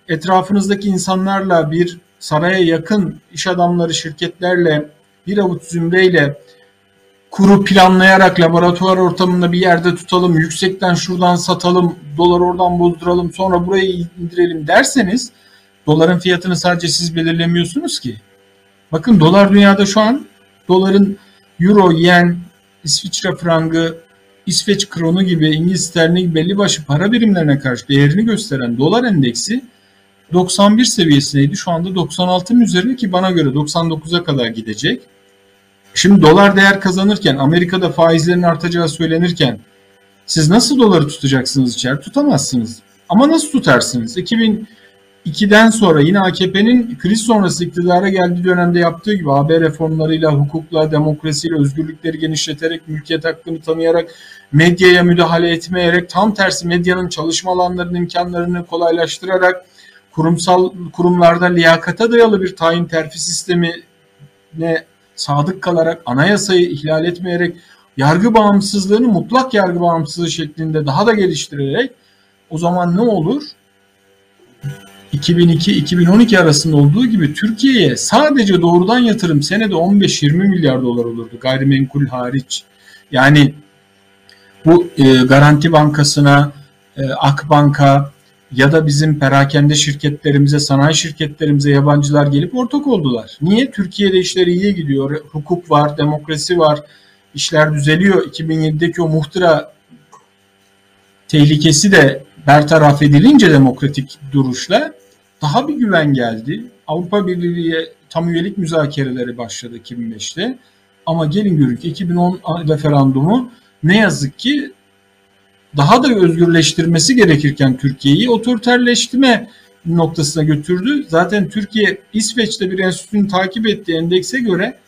etrafınızdaki insanlarla bir saraya yakın iş adamları şirketlerle bir avuç zümreyle kuru planlayarak laboratuvar ortamında bir yerde tutalım, yüksekten şuradan satalım, dolar oradan bozduralım, sonra burayı indirelim derseniz doların fiyatını sadece siz belirlemiyorsunuz ki. Bakın dolar dünyada şu an doların euro, yen, İsviçre frangı, İsveç kronu gibi İngiliz sterlini belli başlı para birimlerine karşı değerini gösteren dolar endeksi 91 seviyesindeydi. Şu anda 96'ın üzerinde ki bana göre 99'a kadar gidecek. Şimdi dolar değer kazanırken Amerika'da faizlerin artacağı söylenirken siz nasıl doları tutacaksınız içeri? Tutamazsınız. Ama nasıl tutarsınız? 2002'den sonra yine AKP'nin kriz sonrası iktidara geldiği dönemde yaptığı gibi AB reformlarıyla, hukukla, demokrasiyle, özgürlükleri genişleterek, mülkiyet hakkını tanıyarak, medyaya müdahale etmeyerek, tam tersi medyanın çalışma alanlarının imkanlarını kolaylaştırarak, kurumsal kurumlarda liyakata dayalı bir tayin terfi sistemi ne sadık kalarak, anayasayı ihlal etmeyerek, yargı bağımsızlığını mutlak yargı bağımsızlığı şeklinde daha da geliştirerek o zaman ne olur? 2002-2012 arasında olduğu gibi Türkiye'ye sadece doğrudan yatırım senede 15-20 milyar dolar olurdu gayrimenkul hariç. Yani bu e, Garanti Bankası'na, e, Akbank'a ya da bizim perakende şirketlerimize, sanayi şirketlerimize yabancılar gelip ortak oldular. Niye? Türkiye'de işler iyiye gidiyor. Hukuk var, demokrasi var, işler düzeliyor. 2007'deki o muhtıra tehlikesi de bertaraf edilince demokratik duruşla daha bir güven geldi. Avrupa Birliği'ye tam üyelik müzakereleri başladı 2005'te. Ama gelin görün ki 2010 referandumu ne yazık ki daha da özgürleştirmesi gerekirken Türkiye'yi otoriterleştirme noktasına götürdü. Zaten Türkiye İsveç'te bir enstitünün takip ettiği endekse göre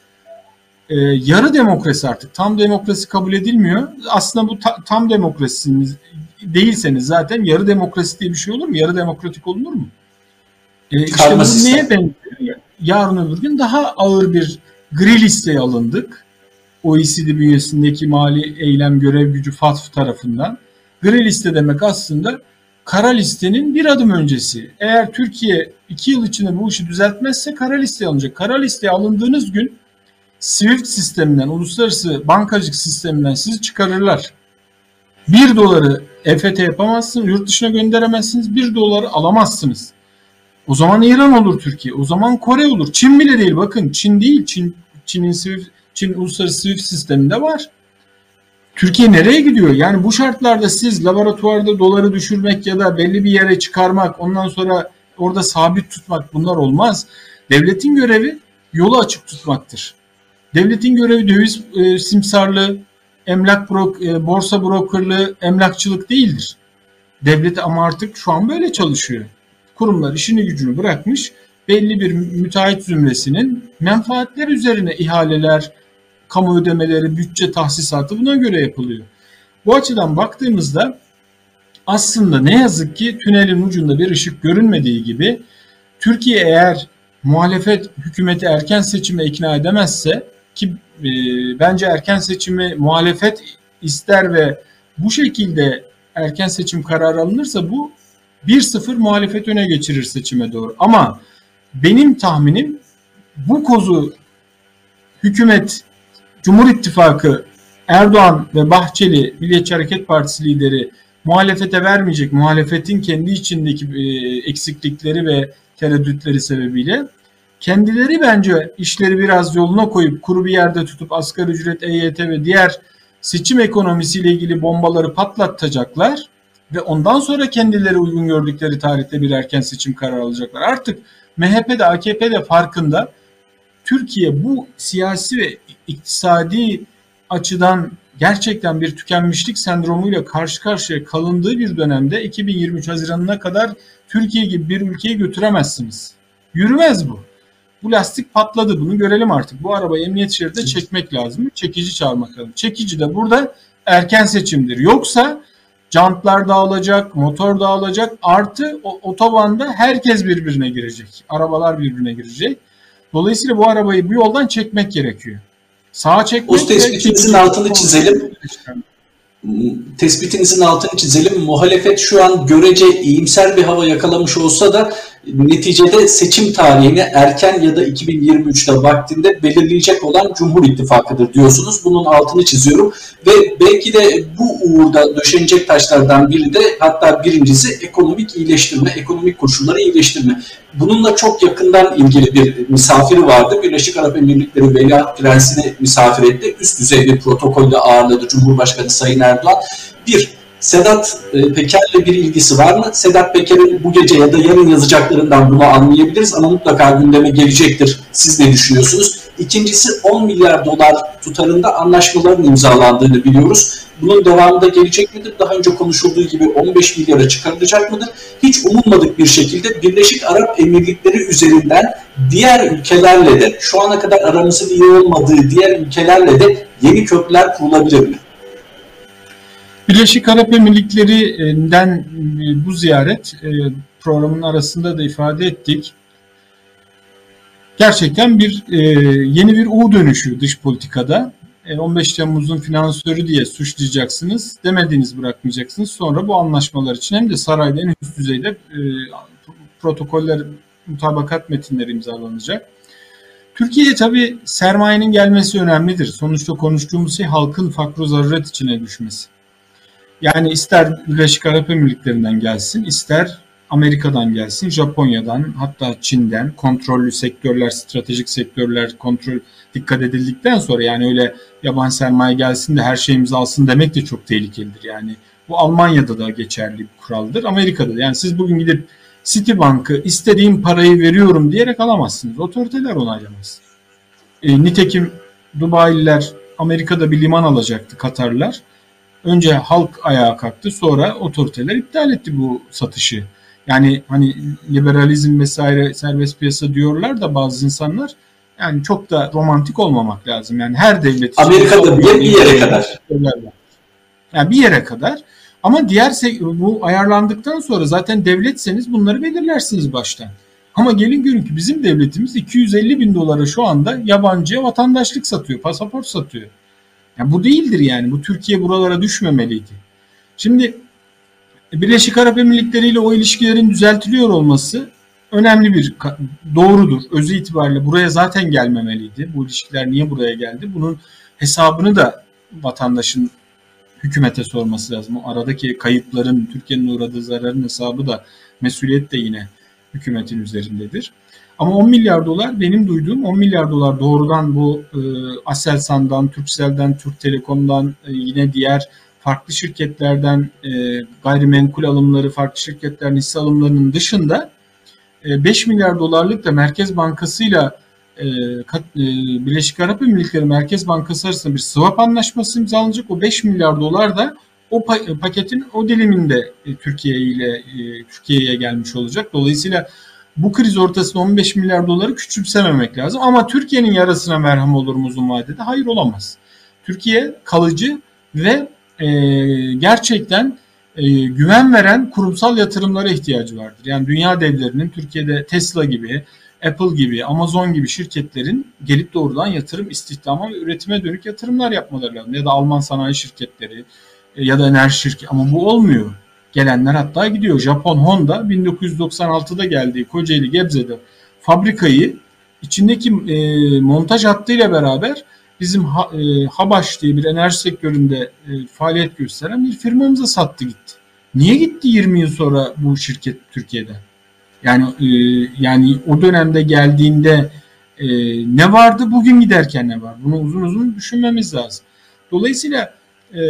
e, yarı demokrasi artık tam demokrasi kabul edilmiyor. Aslında bu ta, tam demokrasiniz değilseniz zaten yarı demokrasi diye bir şey olur mu? Yarı demokratik olunur mu? E, işte bu neye benziyor? Yarın öbür gün daha ağır bir gri listeye alındık. OECD bünyesindeki mali eylem görev gücü FATF tarafından. Gri liste demek aslında kara listenin bir adım öncesi. Eğer Türkiye iki yıl içinde bu işi düzeltmezse kara listeye alınacak. Kara listeye alındığınız gün SWIFT sisteminden, uluslararası bankacılık sisteminden sizi çıkarırlar. Bir doları EFT yapamazsınız, yurt dışına gönderemezsiniz, bir doları alamazsınız. O zaman İran olur Türkiye, o zaman Kore olur. Çin bile değil bakın, Çin değil, Çin Çin'in SWIFT, Çin uluslararası SWIFT sisteminde var. Türkiye nereye gidiyor? Yani bu şartlarda siz laboratuvarda doları düşürmek ya da belli bir yere çıkarmak, ondan sonra orada sabit tutmak bunlar olmaz. Devletin görevi yolu açık tutmaktır. Devletin görevi döviz e, simsarlığı, emlak brok, e, borsa brokerlığı, emlakçılık değildir. Devlet ama artık şu an böyle çalışıyor. Kurumlar işini gücünü bırakmış, belli bir müteahhit zümresinin menfaatler üzerine ihaleler, kamu ödemeleri, bütçe tahsisatı buna göre yapılıyor. Bu açıdan baktığımızda aslında ne yazık ki tünelin ucunda bir ışık görünmediği gibi Türkiye eğer muhalefet hükümeti erken seçime ikna edemezse ki e, bence erken seçimi muhalefet ister ve bu şekilde erken seçim kararı alınırsa bu 1-0 muhalefet öne geçirir seçime doğru. Ama benim tahminim bu kozu hükümet Cumhur İttifakı Erdoğan ve Bahçeli Milliyetçi Hareket Partisi lideri muhalefete vermeyecek. Muhalefetin kendi içindeki e, eksiklikleri ve tereddütleri sebebiyle kendileri bence işleri biraz yoluna koyup kuru bir yerde tutup asgari ücret, EYT ve diğer seçim ekonomisiyle ilgili bombaları patlatacaklar ve ondan sonra kendileri uygun gördükleri tarihte bir erken seçim kararı alacaklar. Artık MHP de AKP de farkında Türkiye bu siyasi ve iktisadi açıdan gerçekten bir tükenmişlik sendromuyla karşı karşıya kalındığı bir dönemde 2023 Haziran'ına kadar Türkiye gibi bir ülkeyi götüremezsiniz. Yürümez bu. Bu lastik patladı bunu görelim artık. Bu arabayı emniyet şeridinde çekmek lazım. Çekici çağırmak lazım. Çekici de burada erken seçimdir. Yoksa jantlar dağılacak, motor dağılacak. Artı otobanda herkes birbirine girecek. Arabalar birbirine girecek. Dolayısıyla bu arabayı bu yoldan çekmek gerekiyor. Sağa çekmek... O tespitinizin altını çizelim tespitinizin altını çizelim. Muhalefet şu an görece iyimser bir hava yakalamış olsa da neticede seçim tarihini erken ya da 2023'te vaktinde belirleyecek olan Cumhur İttifakı'dır diyorsunuz. Bunun altını çiziyorum ve belki de bu uğurda döşenecek taşlardan biri de hatta birincisi ekonomik iyileştirme, ekonomik koşulları iyileştirme. Bununla çok yakından ilgili bir misafiri vardı. Birleşik Arap Emirlikleri Veliaht Prensi'ni misafir etti. Üst düzey bir protokolle ağırladı Cumhurbaşkanı Sayın Erdoğan. Bir, Sedat e, Peker'le bir ilgisi var mı? Sedat Peker'in bu gece ya da yarın yazacaklarından bunu anlayabiliriz ama mutlaka gündeme gelecektir. Siz ne düşünüyorsunuz? İkincisi 10 milyar dolar tutarında anlaşmaların imzalandığını biliyoruz. Bunun devamında gelecek midir? Daha önce konuşulduğu gibi 15 milyara çıkarılacak mıdır? Hiç umulmadık bir şekilde Birleşik Arap Emirlikleri üzerinden diğer ülkelerle de şu ana kadar aramızın iyi olmadığı diğer ülkelerle de yeni köprüler kurulabilir mi? Birleşik Arap Emirlikleri'nden e, bu ziyaret e, programın arasında da ifade ettik. Gerçekten bir e, yeni bir U dönüşü dış politikada. 15 Temmuz'un finansörü diye suçlayacaksınız. Demediğiniz bırakmayacaksınız. Sonra bu anlaşmalar için hem de sarayda en üst düzeyde protokoller, mutabakat metinleri imzalanacak. Türkiye'ye tabii sermayenin gelmesi önemlidir. Sonuçta konuştuğumuz şey halkın fakru zaruret içine düşmesi. Yani ister Birleşik Arap Emirlikleri'nden gelsin, ister Amerika'dan gelsin, Japonya'dan, hatta Çin'den kontrollü sektörler, stratejik sektörler kontrol dikkat edildikten sonra yani öyle yabancı sermaye gelsin de her şeyimizi alsın demek de çok tehlikelidir. Yani bu Almanya'da da geçerli bir kuraldır. Amerika'da da. Yani siz bugün gidip Citibank'ı istediğim parayı veriyorum diyerek alamazsınız. Otoriteler onaylamaz. E, nitekim Dubai'liler Amerika'da bir liman alacaktı Katarlar. Önce halk ayağa kalktı sonra otoriteler iptal etti bu satışı. Yani hani liberalizm vesaire serbest piyasa diyorlar da bazı insanlar yani çok da romantik olmamak lazım. Yani her devlet Amerika'da bir, bir yere kadar. Yani bir yere kadar. Ama diğer bu ayarlandıktan sonra zaten devletseniz bunları belirlersiniz baştan. Ama gelin görün ki bizim devletimiz 250 bin dolara şu anda yabancıya vatandaşlık satıyor, pasaport satıyor. Yani bu değildir yani. Bu Türkiye buralara düşmemeliydi. Şimdi Birleşik Arap Emirlikleri ile o ilişkilerin düzeltiliyor olması önemli bir doğrudur. Özü itibariyle buraya zaten gelmemeliydi. Bu ilişkiler niye buraya geldi? Bunun hesabını da vatandaşın hükümete sorması lazım. O aradaki kayıpların, Türkiye'nin uğradığı zararın hesabı da mesuliyet de yine hükümetin üzerindedir. Ama 10 milyar dolar benim duyduğum 10 milyar dolar doğrudan bu e, Aselsan'dan, Turkcell'den, Türk Telekom'dan e, yine diğer farklı şirketlerden e, gayrimenkul alımları, farklı şirketlerin hisse alımlarının dışında e, 5 milyar dolarlık da Merkez Bankası'yla e, e, Birleşik Arap Emirlikleri Merkez Bankası arasında bir swap anlaşması imzalanacak. O 5 milyar dolar da o paketin o diliminde e, Türkiye ile e, Türkiye'ye gelmiş olacak. Dolayısıyla bu kriz ortasında 15 milyar doları küçümsememek lazım. Ama Türkiye'nin yarasına merhem olur mu uzun vadede? Hayır olamaz. Türkiye kalıcı ve e, gerçekten e, güven veren kurumsal yatırımlara ihtiyacı vardır. Yani dünya devlerinin Türkiye'de Tesla gibi, Apple gibi, Amazon gibi şirketlerin gelip doğrudan yatırım, istihdama ve üretime dönük yatırımlar yapmaları lazım. Ya da Alman sanayi şirketleri e, ya da enerji şirketi ama bu olmuyor. Gelenler hatta gidiyor. Japon Honda 1996'da geldiği Kocaeli Gebze'de fabrikayı içindeki e, montaj hattıyla beraber bizim ha, e, Habaş diye bir enerji sektöründe e, faaliyet gösteren bir firmamıza sattı gitti. Niye gitti 20 yıl sonra bu şirket Türkiye'de? Yani e, yani o dönemde geldiğinde e, ne vardı bugün giderken ne var? Bunu uzun uzun düşünmemiz lazım. Dolayısıyla e,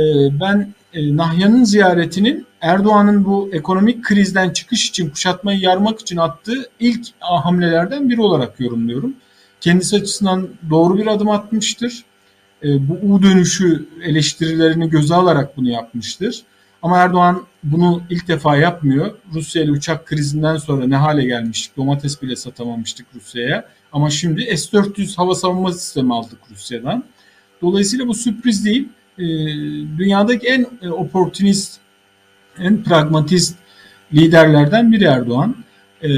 ben e, Nahya'nın ziyaretinin Erdoğan'ın bu ekonomik krizden çıkış için kuşatmayı yarmak için attığı ilk hamlelerden biri olarak yorumluyorum. Kendisi açısından doğru bir adım atmıştır. E, bu U dönüşü eleştirilerini göze alarak bunu yapmıştır. Ama Erdoğan bunu ilk defa yapmıyor. Rusya ile uçak krizinden sonra ne hale gelmiştik? Domates bile satamamıştık Rusya'ya. Ama şimdi S-400 hava savunma sistemi aldık Rusya'dan. Dolayısıyla bu sürpriz değil. E, dünyadaki en e, oportunist, en pragmatist liderlerden biri Erdoğan. E,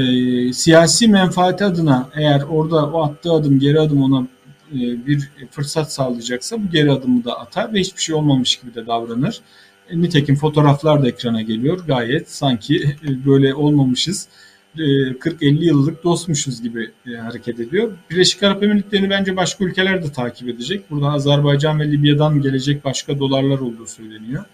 siyasi menfaati adına eğer orada o attığı adım, geri adım ona e, bir fırsat sağlayacaksa bu geri adımı da atar ve hiçbir şey olmamış gibi de davranır. E, nitekim fotoğraflar da ekrana geliyor. Gayet sanki e, böyle olmamışız. 40-50 yıllık dostmuşuz gibi hareket ediyor. Birleşik Arap Emirlikleri'ni bence başka ülkeler de takip edecek. Burada Azerbaycan ve Libya'dan gelecek başka dolarlar olduğu söyleniyor.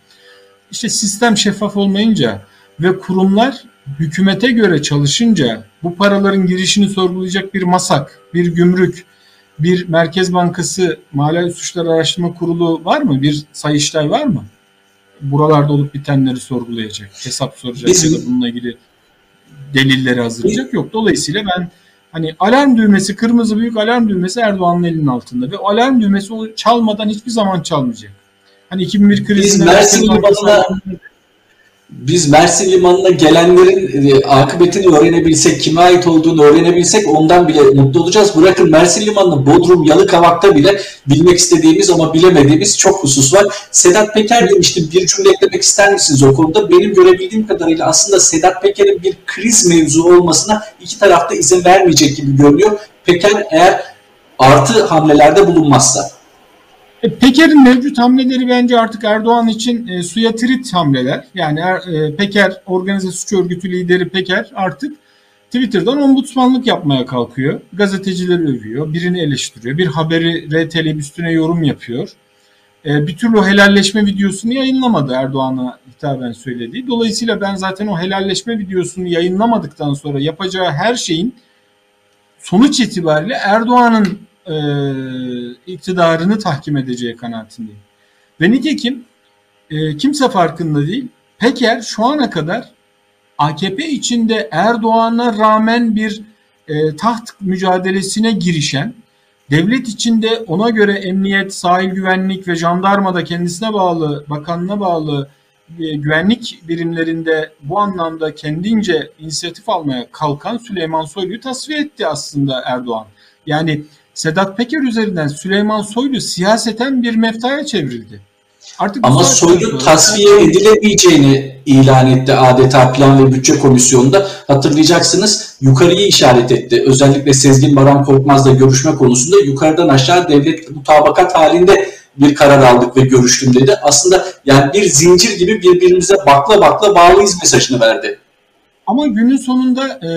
İşte sistem şeffaf olmayınca ve kurumlar hükümete göre çalışınca bu paraların girişini sorgulayacak bir masak, bir gümrük, bir Merkez Bankası Mali Suçlar Araştırma Kurulu var mı? Bir sayıştay var mı? Buralarda olup bitenleri sorgulayacak, hesap soracak Bizim... ya da bununla ilgili delilleri hazırlayacak yok. Dolayısıyla ben hani alarm düğmesi, kırmızı büyük alarm düğmesi Erdoğan'ın elinin altında ve alarm düğmesi çalmadan hiçbir zaman çalmayacak. Hani 2001 krizinde Biz Mersin Limanı'na biz Mersin Limanı'na gelenlerin e, akıbetini öğrenebilsek, kime ait olduğunu öğrenebilsek ondan bile mutlu olacağız. Bırakın Mersin Limanı'nın Bodrum, Yalıkavak'ta bile bilmek istediğimiz ama bilemediğimiz çok husus var. Sedat Peker demiştim bir cümle eklemek ister misiniz o konuda? Benim görebildiğim kadarıyla aslında Sedat Peker'in bir kriz mevzu olmasına iki tarafta izin vermeyecek gibi görünüyor. Peker eğer artı hamlelerde bulunmazsa. E, Peker'in mevcut hamleleri bence artık Erdoğan için e, suya trit hamleler. Yani er, e, Peker, organize suç örgütü lideri Peker artık Twitter'dan ombudsmanlık yapmaya kalkıyor. Gazetecileri övüyor, birini eleştiriyor, bir haberi RT'leyip üstüne yorum yapıyor. E, bir türlü helalleşme videosunu yayınlamadı Erdoğan'a hitaben söylediği. Dolayısıyla ben zaten o helalleşme videosunu yayınlamadıktan sonra yapacağı her şeyin sonuç itibariyle Erdoğan'ın e, iktidarını tahkim edeceği kanaatindeyim. Ve nitekim e, kimse farkında değil. Peker şu ana kadar AKP içinde Erdoğan'a rağmen bir e, taht mücadelesine girişen, devlet içinde ona göre emniyet, sahil güvenlik ve jandarmada kendisine bağlı, bakanına bağlı e, güvenlik birimlerinde bu anlamda kendince inisiyatif almaya kalkan Süleyman Soylu'yu tasfiye etti aslında Erdoğan. Yani Sedat Peker üzerinden Süleyman Soylu siyaseten bir meftaya çevrildi. Artık Ama Soylu tasfiye edilemeyeceğini ilan etti adeta plan ve bütçe komisyonunda. Hatırlayacaksınız yukarıyı işaret etti. Özellikle Sezgin Baran Korkmaz'la görüşme konusunda yukarıdan aşağı devlet mutabakat halinde bir karar aldık ve görüştüm dedi. Aslında yani bir zincir gibi birbirimize bakla bakla bağlıyız mesajını verdi. Ama günün sonunda e,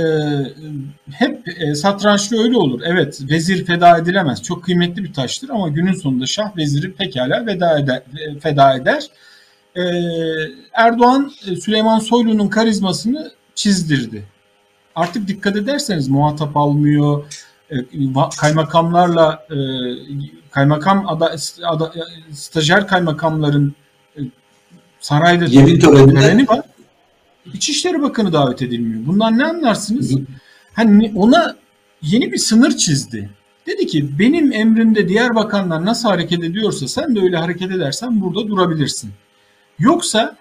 hep e, satrançta öyle olur. Evet vezir feda edilemez. Çok kıymetli bir taştır ama günün sonunda şah veziri pekala veda eder, feda eder. E, Erdoğan e, Süleyman Soylu'nun karizmasını çizdirdi. Artık dikkat ederseniz muhatap almıyor. E, kaymakamlarla e, kaymakam ada, ada, stajyer kaymakamların e, sarayda töreni var. İçişleri Bakanı davet edilmiyor. Bundan ne anlarsınız? Hani ona yeni bir sınır çizdi. Dedi ki benim emrimde diğer bakanlar nasıl hareket ediyorsa sen de öyle hareket edersen burada durabilirsin. Yoksa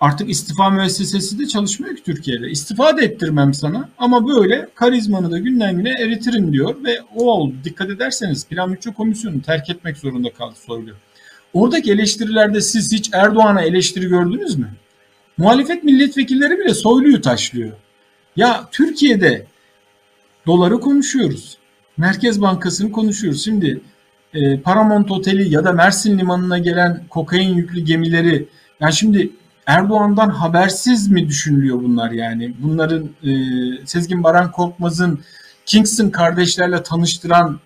artık istifa müessesesi de çalışmıyor ki Türkiye'de. İstifa da ettirmem sana ama böyle karizmanı da günden güne eritirim diyor ve o oldu. Dikkat ederseniz Plan Bütçe Komisyonu terk etmek zorunda kaldı Soylu. Oradaki eleştirilerde siz hiç Erdoğan'a eleştiri gördünüz mü? Muhalefet milletvekilleri bile Soylu'yu taşlıyor. Ya Türkiye'de doları konuşuyoruz. Merkez Bankası'nı konuşuyoruz. Şimdi e, Paramount Oteli ya da Mersin Limanı'na gelen kokain yüklü gemileri yani şimdi Erdoğan'dan habersiz mi düşünülüyor bunlar yani? Bunların e, Sezgin Baran Korkmaz'ın Kingston kardeşlerle tanıştıran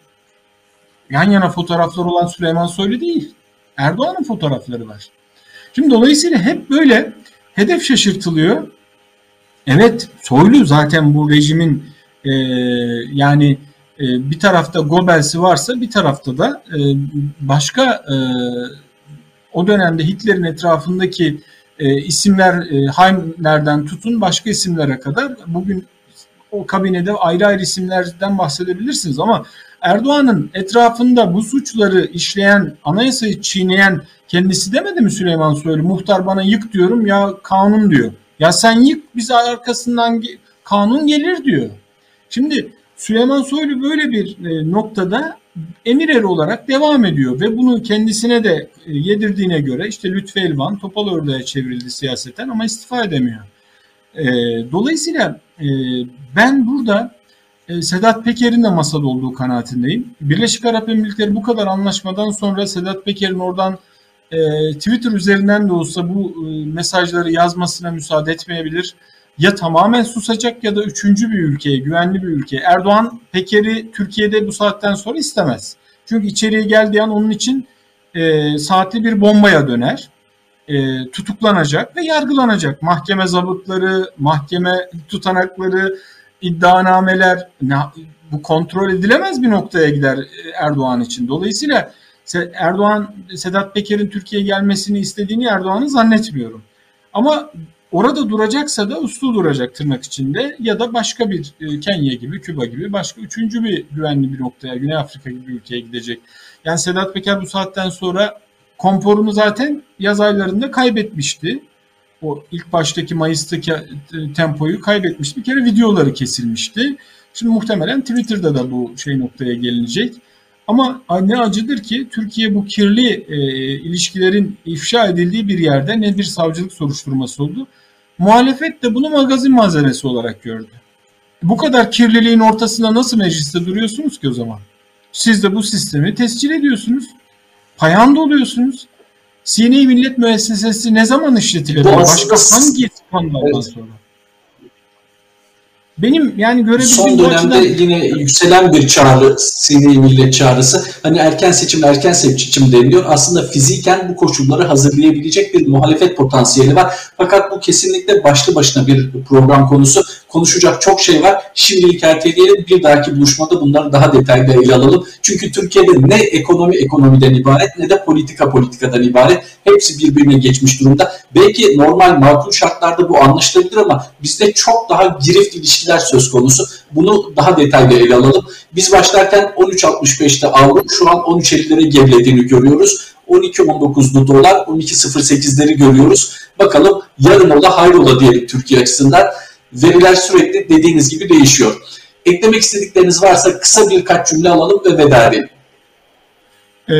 yan yana fotoğraflar olan Süleyman Soylu değil. Erdoğan'ın fotoğrafları var. Şimdi dolayısıyla hep böyle hedef şaşırtılıyor. evet Soylu zaten bu rejimin e, yani e, bir tarafta Goebbels'i varsa bir tarafta da e, başka e, o dönemde Hitler'in etrafındaki e, isimler e, Heimler'den tutun başka isimlere kadar bugün o kabinede ayrı ayrı isimlerden bahsedebilirsiniz ama Erdoğan'ın etrafında bu suçları işleyen, anayasayı çiğneyen kendisi demedi mi Süleyman Soylu? Muhtar bana yık diyorum ya kanun diyor. Ya sen yık biz arkasından kanun gelir diyor. Şimdi Süleyman Soylu böyle bir e, noktada emir eri olarak devam ediyor ve bunu kendisine de e, yedirdiğine göre işte Lütfü Elvan topal ördeğe çevrildi siyaseten ama istifa edemiyor. E, dolayısıyla ben burada Sedat Peker'in de masada olduğu kanaatindeyim. Birleşik Arap Emirlikleri bu kadar anlaşmadan sonra Sedat Peker'in oradan Twitter üzerinden de olsa bu mesajları yazmasına müsaade etmeyebilir ya tamamen susacak ya da üçüncü bir ülkeye, güvenli bir ülke. Erdoğan Peker'i Türkiye'de bu saatten sonra istemez. Çünkü içeriye geldiği an onun için e, saatli bir bombaya döner. E, tutuklanacak ve yargılanacak. Mahkeme zabıtları, mahkeme tutanakları, iddianameler bu kontrol edilemez bir noktaya gider e, Erdoğan için. Dolayısıyla Erdoğan Sedat Peker'in Türkiye'ye gelmesini istediğini Erdoğan'ı zannetmiyorum. Ama Orada duracaksa da uslu duracak tırnak içinde ya da başka bir e, Kenya gibi, Küba gibi başka üçüncü bir güvenli bir noktaya, Güney Afrika gibi bir ülkeye gidecek. Yani Sedat Peker bu saatten sonra konforunu zaten yaz aylarında kaybetmişti. O ilk baştaki Mayıs'taki e, tempoyu kaybetmişti. Bir kere videoları kesilmişti. Şimdi muhtemelen Twitter'da da bu şey noktaya gelinecek. Ama ne acıdır ki Türkiye bu kirli e, ilişkilerin ifşa edildiği bir yerde ne bir savcılık soruşturması oldu. Muhalefet de bunu magazin malzemesi olarak gördü. Bu kadar kirliliğin ortasında nasıl mecliste duruyorsunuz ki o zaman? Siz de bu sistemi tescil ediyorsunuz. Payanda oluyorsunuz. Sine Millet Müessesesi ne zaman işletilir? Başka hangi skandaldan evet. sonra? Benim yani görebildiğim Son dönemde açıdan... yine yükselen bir çağrı, sivil millet çağrısı. Hani erken seçim, erken seçim deniliyor. Aslında fiziken bu koşulları hazırlayabilecek bir muhalefet potansiyeli var. Fakat bu kesinlikle başlı başına bir program konusu. Konuşacak çok şey var. Şimdilik erteleyelim. Bir dahaki buluşmada bunları daha detaylı ele alalım. Çünkü Türkiye'de ne ekonomi ekonomiden ibaret ne de politika politikadan ibaret. Hepsi birbirine geçmiş durumda. Belki normal makul şartlarda bu anlaşılabilir ama bizde çok daha girift ilişkiler ilişkiler söz konusu. Bunu daha detaylı ele alalım. Biz başlarken 13.65'te aldık. Şu an 13.50'lere gerilediğini görüyoruz. 12.19'lu dolar 12.08'leri görüyoruz. Bakalım yarın ola hayrola diyelim Türkiye açısından. Veriler sürekli dediğiniz gibi değişiyor. Eklemek istedikleriniz varsa kısa birkaç cümle alalım ve veda edelim. Ee,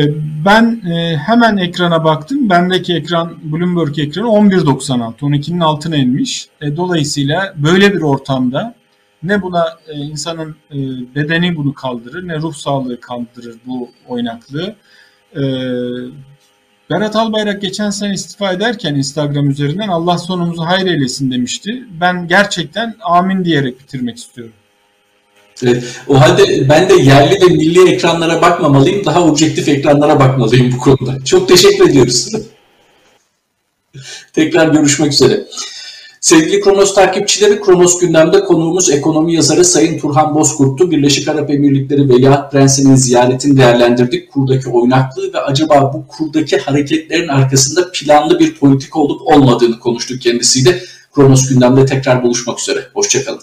ben e, hemen ekrana baktım. Bendeki ekran Bloomberg ekranı 11.96. 12'nin altına inmiş. E, dolayısıyla böyle bir ortamda ne buna e, insanın e, bedeni bunu kaldırır ne ruh sağlığı kaldırır bu oynaklığı. E, Berat Albayrak geçen sene istifa ederken Instagram üzerinden Allah sonumuzu hayır eylesin demişti. Ben gerçekten amin diyerek bitirmek istiyorum. Evet, o halde ben de yerli ve milli ekranlara bakmamalıyım, daha objektif ekranlara bakmalıyım bu konuda. Çok teşekkür ediyoruz. (laughs) Tekrar görüşmek üzere. Sevgili Kronos takipçileri, Kronos gündemde konuğumuz ekonomi yazarı Sayın Turhan Bozkurt'tu. Birleşik Arap Emirlikleri Veliaht Prensi'nin ziyaretini değerlendirdik. Kurdaki oynaklığı ve acaba bu kurdaki hareketlerin arkasında planlı bir politik olup olmadığını konuştuk kendisiyle. Kronos gündemde tekrar buluşmak üzere. Hoşçakalın.